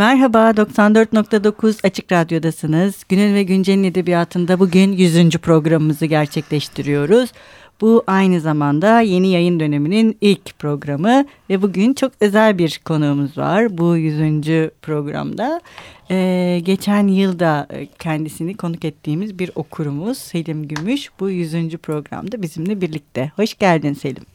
Merhaba 94.9 Açık Radyo'dasınız. Günün ve Güncel'in edebiyatında bugün 100. programımızı gerçekleştiriyoruz. Bu aynı zamanda yeni yayın döneminin ilk programı ve bugün çok özel bir konuğumuz var bu 100. programda. Ee, geçen yılda kendisini konuk ettiğimiz bir okurumuz Selim Gümüş bu 100. programda bizimle birlikte. Hoş geldin Selim.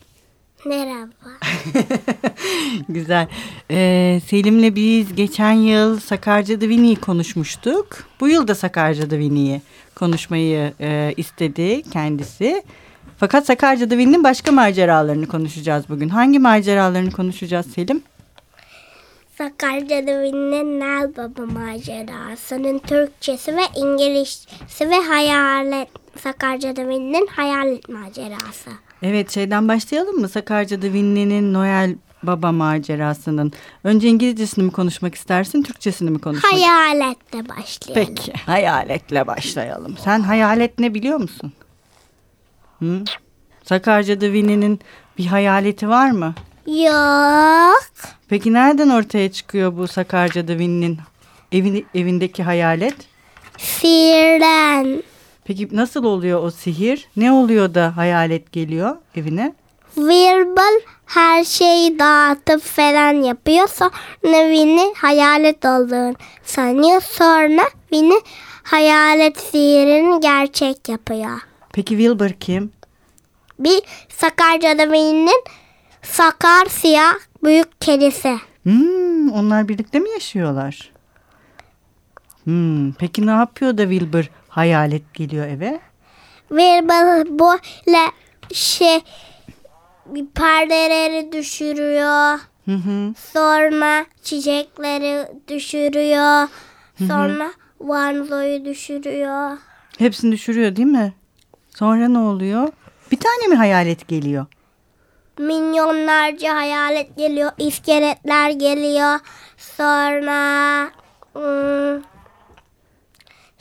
Merhaba. Güzel. Ee, Selim'le biz geçen yıl Sakarca Divini'yi konuşmuştuk. Bu yıl da Sakarca Divini'yi konuşmayı e, istedi kendisi. Fakat Sakarca Divini'nin başka maceralarını konuşacağız bugün. Hangi maceralarını konuşacağız Selim? Sakarca Divini'nin Nal Baba macerasının Türkçesi ve İngilizcesi ve hayalet Sakarca Divini'nin hayalet macerası. Evet şeyden başlayalım mı? Sakarca Divini'nin Noel Baba macerasının. Önce İngilizcesini mi konuşmak istersin, Türkçesini mi konuşmak Hayaletle başlayalım. Peki, hayaletle başlayalım. Sen hayalet ne biliyor musun? Hı? Sakarca Divini'nin bir hayaleti var mı? Yok. Peki nereden ortaya çıkıyor bu Sakarca Divini'nin evini, evindeki hayalet? Sihirden. Peki nasıl oluyor o sihir? Ne oluyor da hayalet geliyor evine? Wirbel her şeyi dağıtıp falan yapıyor. Sonra Winnie hayalet olduğunu sanıyor. Sonra Winnie hayalet sihirini gerçek yapıyor. Peki Wilbur kim? Bir Sakarca'da Winnie'nin sakar siyah büyük kedisi. Hmm, onlar birlikte mi yaşıyorlar? Hmm, peki ne yapıyor da Wilbur hayalet geliyor eve? Wirbel böyle şey bir perdeleri düşürüyor. Hı hı. Sonra çiçekleri düşürüyor. Sonra vanzoyu düşürüyor. Hepsini düşürüyor değil mi? Sonra ne oluyor? Bir tane mi hayalet geliyor? Milyonlarca hayalet geliyor. iskeletler geliyor. Sonra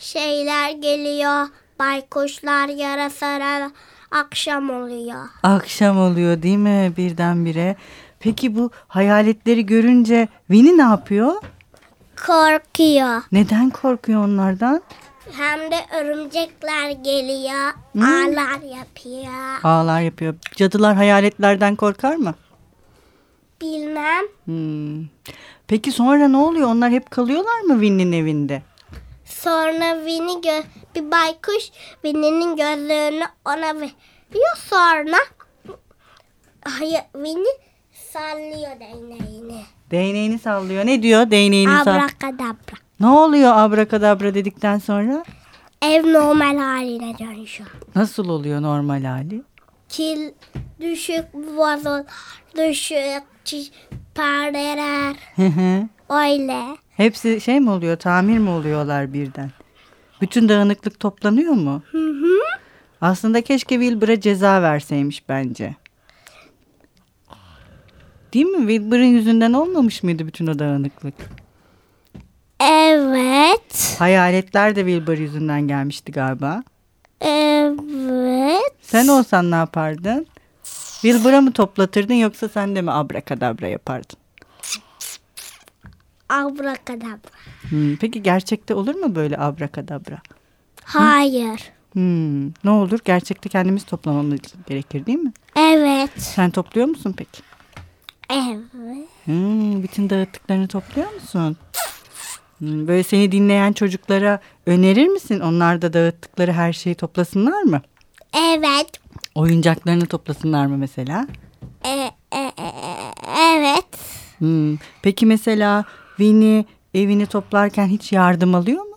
şeyler geliyor. Baykuşlar yarasalar akşam oluyor. Akşam oluyor değil mi birdenbire? Peki bu hayaletleri görünce Winnie ne yapıyor? Korkuyor. Neden korkuyor onlardan? Hem de örümcekler geliyor. Ağlar yapıyor. Ağlar yapıyor. Cadılar hayaletlerden korkar mı? Bilmem. Hmm. Peki sonra ne oluyor? Onlar hep kalıyorlar mı Winnie'nin evinde? Sonra Winnie gö bir baykuş Winnie'nin gözlüğünü ona veriyor. Sonra hayır, Winnie sallıyor değneğini. Değneğini sallıyor. Ne diyor değneğini sallıyor? Abrakadabra. Ne oluyor abrakadabra dedikten sonra? Ev normal haline dönüşüyor. Nasıl oluyor normal hali? Kil düşük vazolar, düşük perdeler. Hı hı. Öyle. Hepsi şey mi oluyor? Tamir mi oluyorlar birden? Bütün dağınıklık toplanıyor mu? Hı hı. Aslında keşke Wilbur'a ceza verseymiş bence. Değil mi? Wilbur'ın yüzünden olmamış mıydı bütün o dağınıklık? Evet. Hayaletler de Wilbur yüzünden gelmişti galiba. Evet. Sen olsan ne yapardın? Wilbur'a mı toplatırdın yoksa sen de mi abrakadabra yapardın? Abrakadabra. Hmm, peki gerçekte olur mu böyle abrakadabra? Hayır. Hmm, ne olur? Gerçekte kendimiz toplamamız gerekir değil mi? Evet. Sen topluyor musun peki? Evet. Hmm, bütün dağıttıklarını topluyor musun? Hmm, böyle seni dinleyen çocuklara önerir misin? Onlar da dağıttıkları her şeyi toplasınlar mı? Evet. Oyuncaklarını toplasınlar mı mesela? E, e, e, evet. Hmm, Peki mesela Winnie evini toplarken hiç yardım alıyor mu?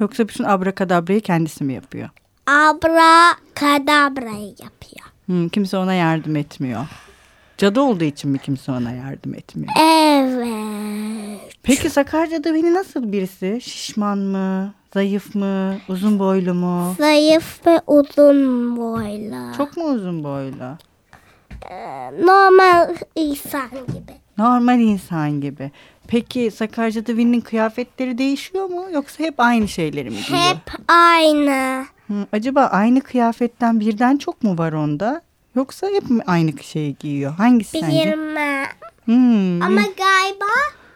Yoksa bütün abrakadabrayı kendisi mi yapıyor? Abrakadabrayı yapıyor. Hmm, kimse ona yardım etmiyor. Cadı olduğu için mi kimse ona yardım etmiyor? Evet. Peki Sakarca'da Winnie nasıl birisi? Şişman mı? Zayıf mı? Uzun boylu mu? Zayıf ve uzun boylu. Çok mu uzun boylu? Ee, normal insan gibi. Normal insan gibi. Peki Sakarca'da Winnie'nin kıyafetleri değişiyor mu? Yoksa hep aynı şeyleri mi giyiyor? Hep aynı. Hı, acaba aynı kıyafetten birden çok mu var onda? Yoksa hep mi aynı şeyi giyiyor? Hangisi sence? Bilmem. Hmm, Ama galiba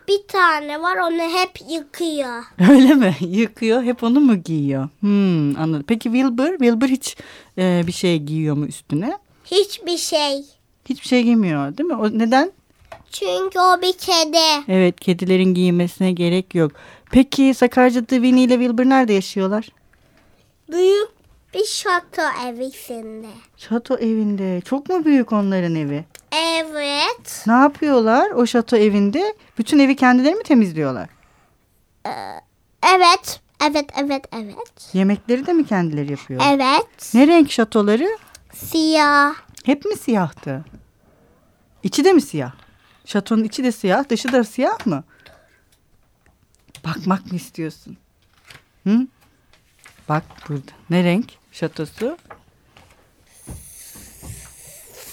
Bir tane var onu hep yıkıyor. Öyle mi? Yıkıyor. Hep onu mu giyiyor? Hmm, anladım. Peki Wilbur? Wilbur hiç e, bir şey giyiyor mu üstüne? Hiçbir şey. Hiçbir şey giymiyor değil mi? O, neden? Çünkü o bir kedi. Evet kedilerin giymesine gerek yok. Peki Sakarca'da Winnie ile Wilbur nerede yaşıyorlar? Büyük bir şato evisinde. Şato evinde. Çok mu büyük onların evi? Evet. Ne yapıyorlar o şato evinde? Bütün evi kendileri mi temizliyorlar? Evet. Evet, evet, evet. Yemekleri de mi kendileri yapıyor? Evet. Ne renk şatoları? Siyah. Hep mi siyahtı? İçi de mi siyah? Şatonun içi de siyah, dışı da siyah mı? Bakmak mı istiyorsun? Hı? Bak burada. Ne renk şatosu?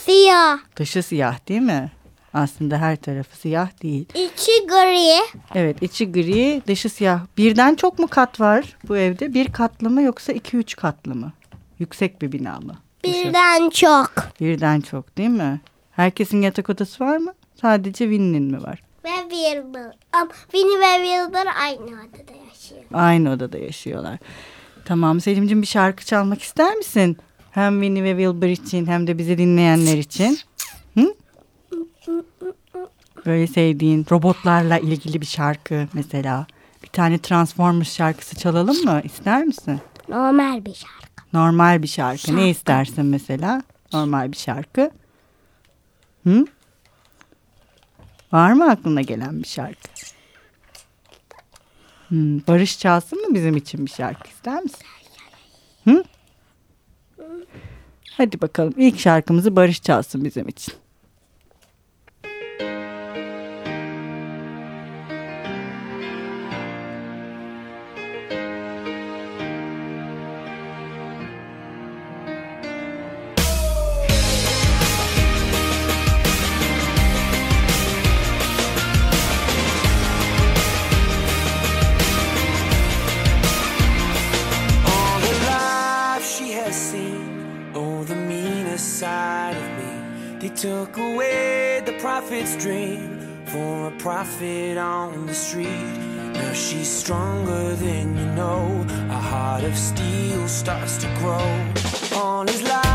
Siyah. Dışı siyah değil mi? Aslında her tarafı siyah değil. İçi gri. Evet içi gri, dışı siyah. Birden çok mu kat var bu evde? Bir katlı mı yoksa iki üç katlı mı? Yüksek bir bina mı? Birden çok. Birden çok değil mi? Herkesin yatak odası var mı? Sadece Winnie'nin mi var? Ve Wilbur. Winnie ve Wilbur aynı odada yaşıyor. Aynı odada yaşıyorlar. Tamam Selim'cim bir şarkı çalmak ister misin? Hem Winnie ve Wilbur için hem de bizi dinleyenler için. Hı? Böyle sevdiğin robotlarla ilgili bir şarkı mesela. Bir tane Transformers şarkısı çalalım mı? İster misin? Normal bir şarkı. Normal bir şarkı. Ne istersin mesela? Normal bir şarkı. Hı? Var mı aklına gelen bir şarkı? Hmm, Barış çalsın mı bizim için bir şarkı ister misin? Hı? Hadi bakalım ilk şarkımızı Barış çalsın bizim için. Of steel starts to grow. on his life,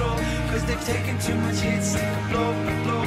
control. Cause they've taken too much hits, blow blow.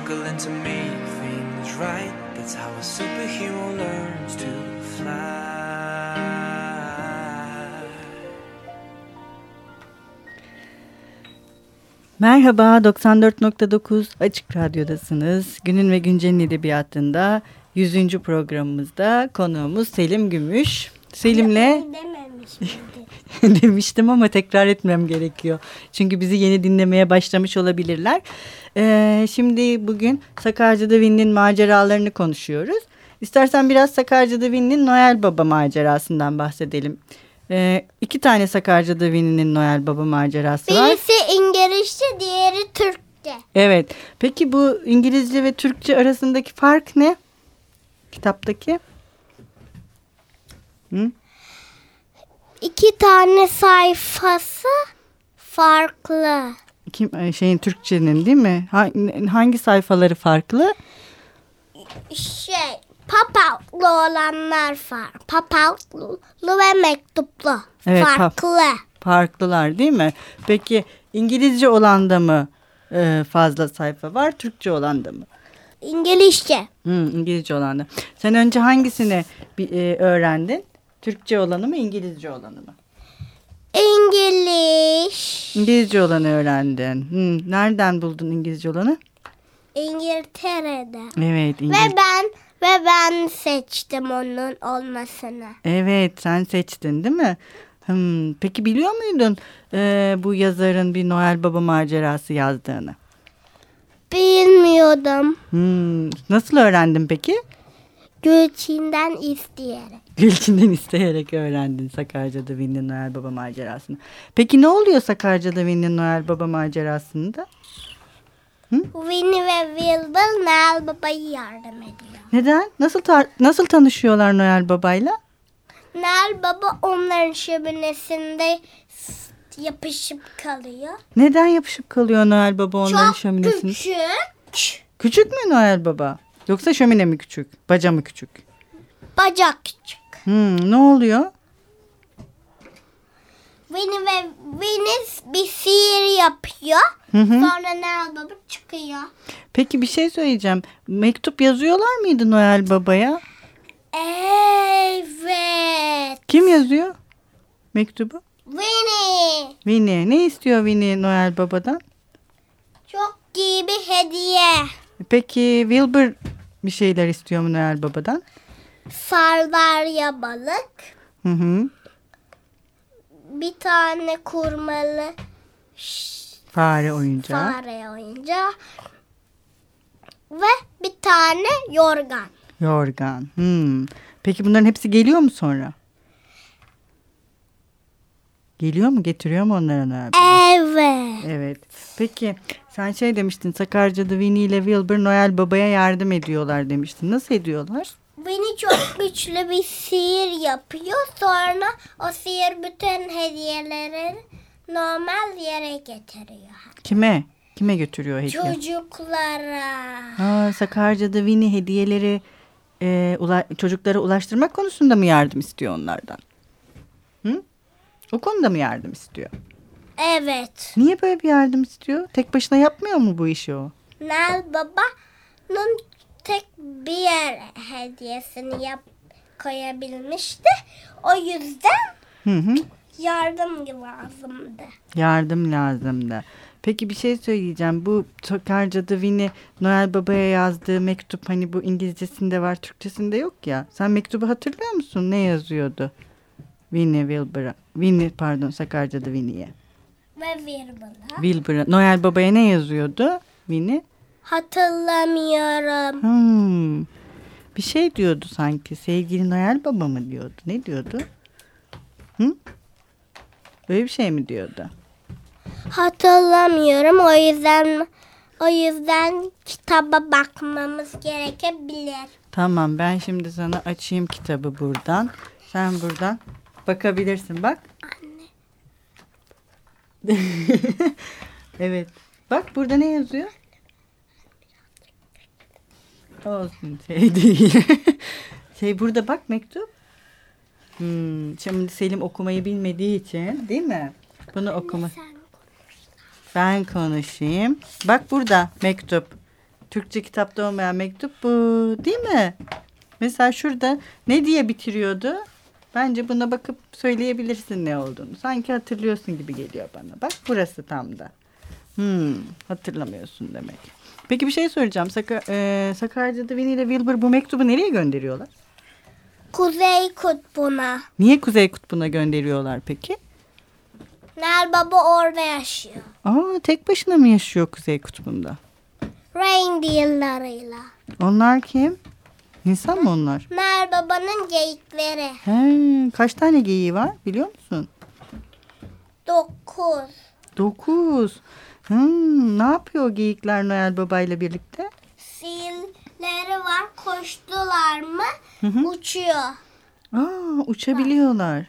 Willing to make things right. That's how a superhero learns to fly. Merhaba 94.9 Açık Radyo'dasınız. Günün ve Güncel'in edebiyatında 100. programımızda konuğumuz Selim Gümüş. Selim'le Dememiş? demiştim ama tekrar etmem gerekiyor. Çünkü bizi yeni dinlemeye başlamış olabilirler. Ee, şimdi bugün Sakarca'da Win'in maceralarını konuşuyoruz. İstersen biraz Sakarca'da Win'in Noel Baba macerasından bahsedelim. Ee, iki tane Sakarca'da Win'in Noel Baba macerası var. Birisi İngilizce, diğeri Türkçe. Evet. Peki bu İngilizce ve Türkçe arasındaki fark ne? Kitaptaki? Hı? İki tane sayfası farklı. Kim e, şeyin Türkçenin değil mi? Ha- Hangi sayfaları farklı? Şey, papatlı olanlar var. Papatlı ve mektuplu. Evet, farklı. Farklılar değil mi? Peki İngilizce olanda mı e, fazla sayfa var, Türkçe olanda mı? İngilizce. Hı, İngilizce olanda. Sen önce hangisini e, öğrendin? Türkçe olanı mı, İngilizce olanı mı? İngiliz. İngilizce olanı öğrendin. Hı, nereden buldun İngilizce olanı? İngiltere'de. Evet, İngilizce. Ve ben ve ben seçtim onun olmasını. Evet sen seçtin değil mi? Hmm, peki biliyor muydun e, bu yazarın bir Noel Baba macerası yazdığını? Bilmiyordum. Hmm, nasıl öğrendin peki? Gülçin'den isteyerek. Gülçin'den isteyerek öğrendin Sakarca'da Win'in Noel Baba macerasını. Peki ne oluyor Sakarca'da Win'in Noel Baba macerasında? Winnie ve Wilbur Noel Baba'yı yardım ediyor. Neden? Nasıl tar- nasıl tanışıyorlar Noel Baba'yla? Noel Baba onların şöminesinde yapışıp kalıyor. Neden yapışıp kalıyor Noel Baba onların Çok şöminesinde? küçük. Küçük mü Noel Baba? Yoksa şömine mi küçük? Baca mı küçük? Bacak küçük. Hmm, ne oluyor? Winnie ve Winnie bir sihir yapıyor. Hı hı. Sonra Noel Baba çıkıyor. Peki bir şey söyleyeceğim. Mektup yazıyorlar mıydı Noel Baba'ya? Evet. Kim yazıyor mektubu? Winnie. Winnie. Ne istiyor Winnie Noel Baba'dan? Çok iyi bir hediye. Peki Wilbur bir şeyler istiyor mu Noel Baba'dan? Sardalya balık. Hı hı. Bir tane kurmalı Fare oyuncağı. fare oyuncağı. Ve bir tane yorgan. Yorgan. Hmm. Peki bunların hepsi geliyor mu sonra? Geliyor mu? Getiriyor mu onlara Baba? Evet. Evet. Peki sen şey demiştin Sakarca'da Winnie ile Wilbur Noel Baba'ya yardım ediyorlar demiştin. Nasıl ediyorlar? Beni çok güçlü bir sihir yapıyor. Sonra o sihir bütün hediyeleri normal yere getiriyor. Kime? Kime götürüyor hediye? Çocuklara. Ha, Sakarca'da Winnie hediyeleri e, ula- çocuklara ulaştırmak konusunda mı yardım istiyor onlardan? Hı? O konuda mı yardım istiyor? Evet. Niye böyle bir yardım istiyor? Tek başına yapmıyor mu bu işi o? Nal Baba'nın tek bir yer hediyesini yap koyabilmişti. O yüzden Hı hı. yardım lazımdı. Yardım lazımdı. Peki bir şey söyleyeceğim. Bu Sakarca'da Winnie Noel Baba'ya yazdığı mektup hani bu İngilizcesinde var, Türkçesinde yok ya. Sen mektubu hatırlıyor musun? Ne yazıyordu? Winnie Wilbur'a. Winnie pardon Sakarca'da Winnie'ye. Ve Wirbul'a. Wilbur'a. Noel Baba'ya ne yazıyordu Winnie? Hatırlamıyorum. Hmm. Bir şey diyordu sanki. Sevgili Noel Baba mı diyordu? Ne diyordu? Hı? Böyle bir şey mi diyordu? Hatırlamıyorum. O yüzden o yüzden kitaba bakmamız gerekebilir. Tamam ben şimdi sana açayım kitabı buradan. Sen buradan bakabilirsin bak. evet. Bak burada ne yazıyor? Olsun şey değil. şey burada bak mektup. Hmm, şimdi Selim okumayı bilmediği için değil mi? Bunu okuma. Ben konuşayım. Bak burada mektup. Türkçe kitapta olmayan mektup bu değil mi? Mesela şurada ne diye bitiriyordu? Bence buna bakıp söyleyebilirsin ne olduğunu. Sanki hatırlıyorsun gibi geliyor bana. Bak burası tam da. Hmm, hatırlamıyorsun demek. Peki bir şey soracağım. Saka, e, Sakarca'da Winnie ile Wilbur bu mektubu nereye gönderiyorlar? Kuzey kutbuna. Niye Kuzey Kutbu'na gönderiyorlar peki? Nel Baba orada yaşıyor. Aa, tek başına mı yaşıyor Kuzey Kutbu'nda? Reindeer'larıyla. Onlar kim? İnsan mı onlar? Nel Baba'nın geyikleri. He, kaç tane geyiği var biliyor musun? Dokuz. Dokuz. Hmm, ne yapıyor geyikler Noel Baba ile birlikte? Silleri var. Koştular mı uçuyor. Aa, uçabiliyorlar.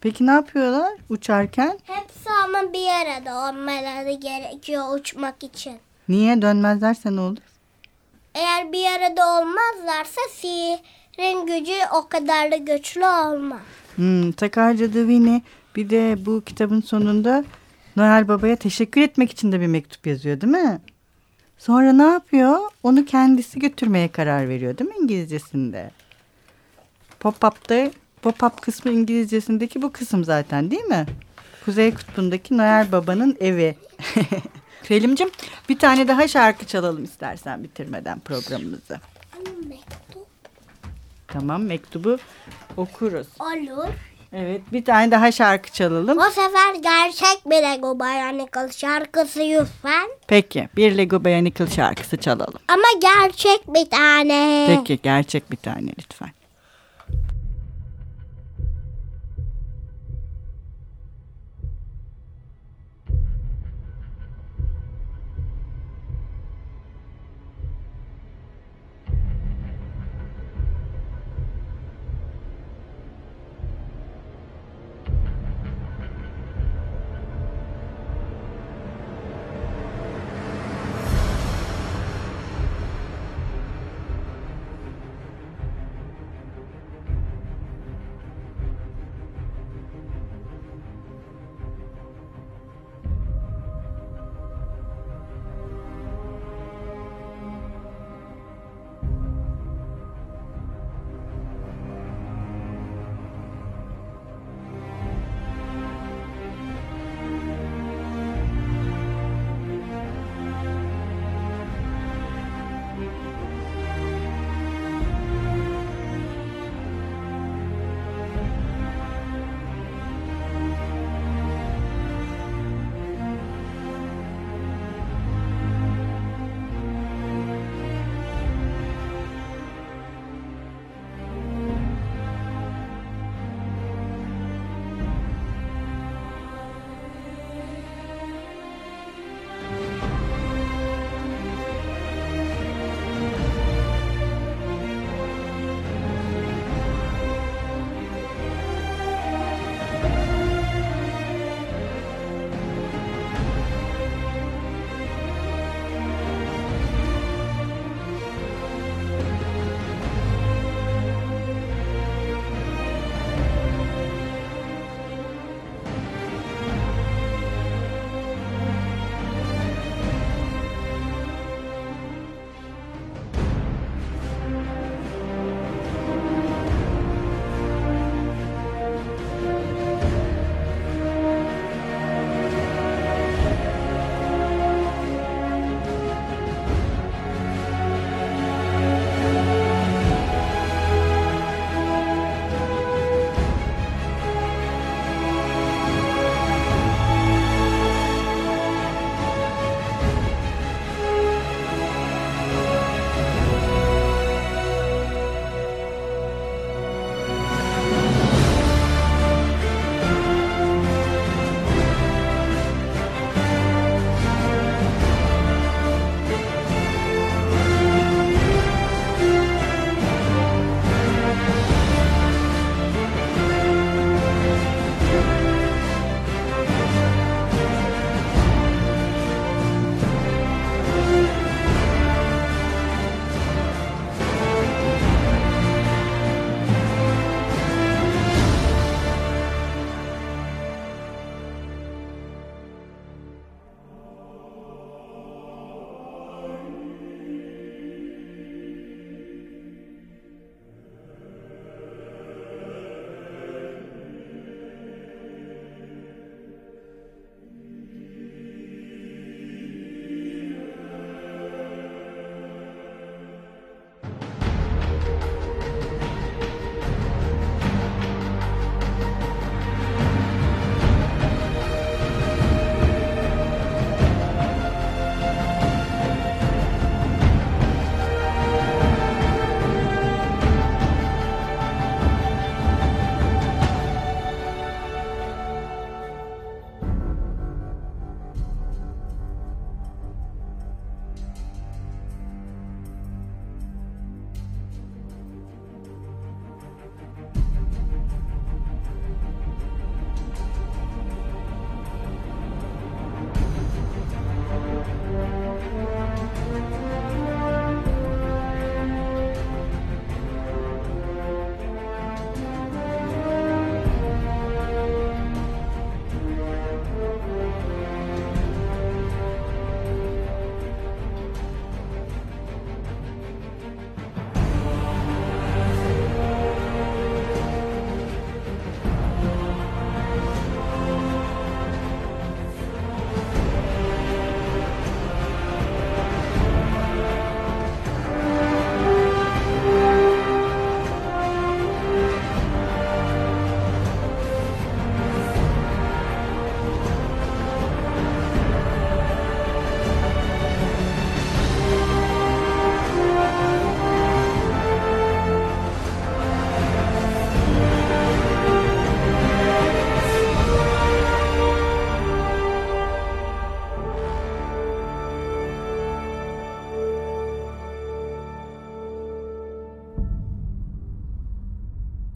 Peki ne yapıyorlar uçarken? Hepsi ama bir arada olmaları gerekiyor uçmak için. Niye dönmezlerse ne olur? Eğer bir arada olmazlarsa sihirin gücü o kadar da güçlü olmaz. Hmm, Takarca'da Winnie bir de bu kitabın sonunda Noel Baba'ya teşekkür etmek için de bir mektup yazıyor değil mi? Sonra ne yapıyor? Onu kendisi götürmeye karar veriyor değil mi İngilizcesinde? Pop-up'ta pop-up kısmı İngilizcesindeki bu kısım zaten değil mi? Kuzey Kutbu'ndaki Noel Baba'nın evi. Selim'cim bir tane daha şarkı çalalım istersen bitirmeden programımızı. Mektup Tamam mektubu okuruz. olur. Evet bir tane daha şarkı çalalım. O sefer gerçek bir Lego Bionicle şarkısı lütfen. Peki bir Lego Bionicle şarkısı çalalım. Ama gerçek bir tane. Peki gerçek bir tane lütfen.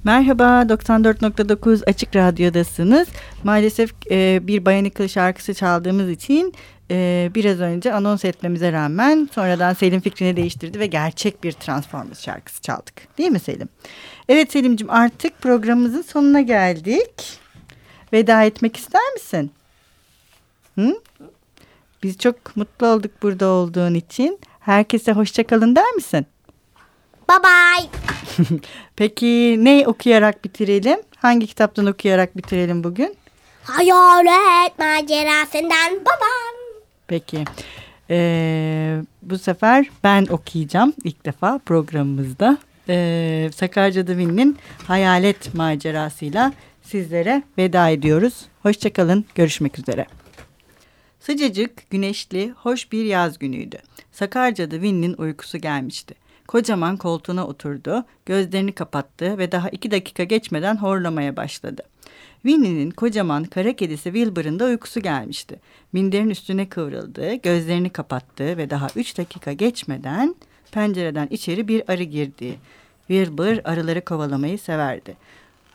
Merhaba 94.9 Açık Radyo'dasınız. Maalesef e, bir Bayaniklı şarkısı çaldığımız için e, biraz önce anons etmemize rağmen sonradan Selim fikrini değiştirdi ve gerçek bir Transformers şarkısı çaldık. Değil mi Selim? Evet Selim'cim artık programımızın sonuna geldik. Veda etmek ister misin? Hı? Biz çok mutlu olduk burada olduğun için. Herkese hoşçakalın der misin? Bye bye. Peki ne okuyarak bitirelim? Hangi kitaptan okuyarak bitirelim bugün? Hayalet macerasından babam. Peki. Ee, bu sefer ben okuyacağım ilk defa programımızda. Ee, Sakarca Divin'in hayalet macerasıyla sizlere veda ediyoruz. Hoşçakalın. Görüşmek üzere. Sıcacık, güneşli, hoş bir yaz günüydü. Sakarca Divin'in uykusu gelmişti. Kocaman koltuğuna oturdu, gözlerini kapattı ve daha iki dakika geçmeden horlamaya başladı. Winnie'nin kocaman kara kedisi Wilbur'ın da uykusu gelmişti. Minderin üstüne kıvrıldı, gözlerini kapattı ve daha üç dakika geçmeden pencereden içeri bir arı girdi. Wilbur arıları kovalamayı severdi.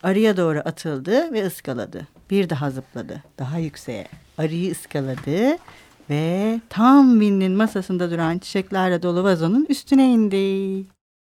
Arıya doğru atıldı ve ıskaladı. Bir daha zıpladı, daha yükseğe. Arıyı ıskaladı ve tam Winnie'nin masasında duran çiçeklerle dolu vazonun üstüne indi.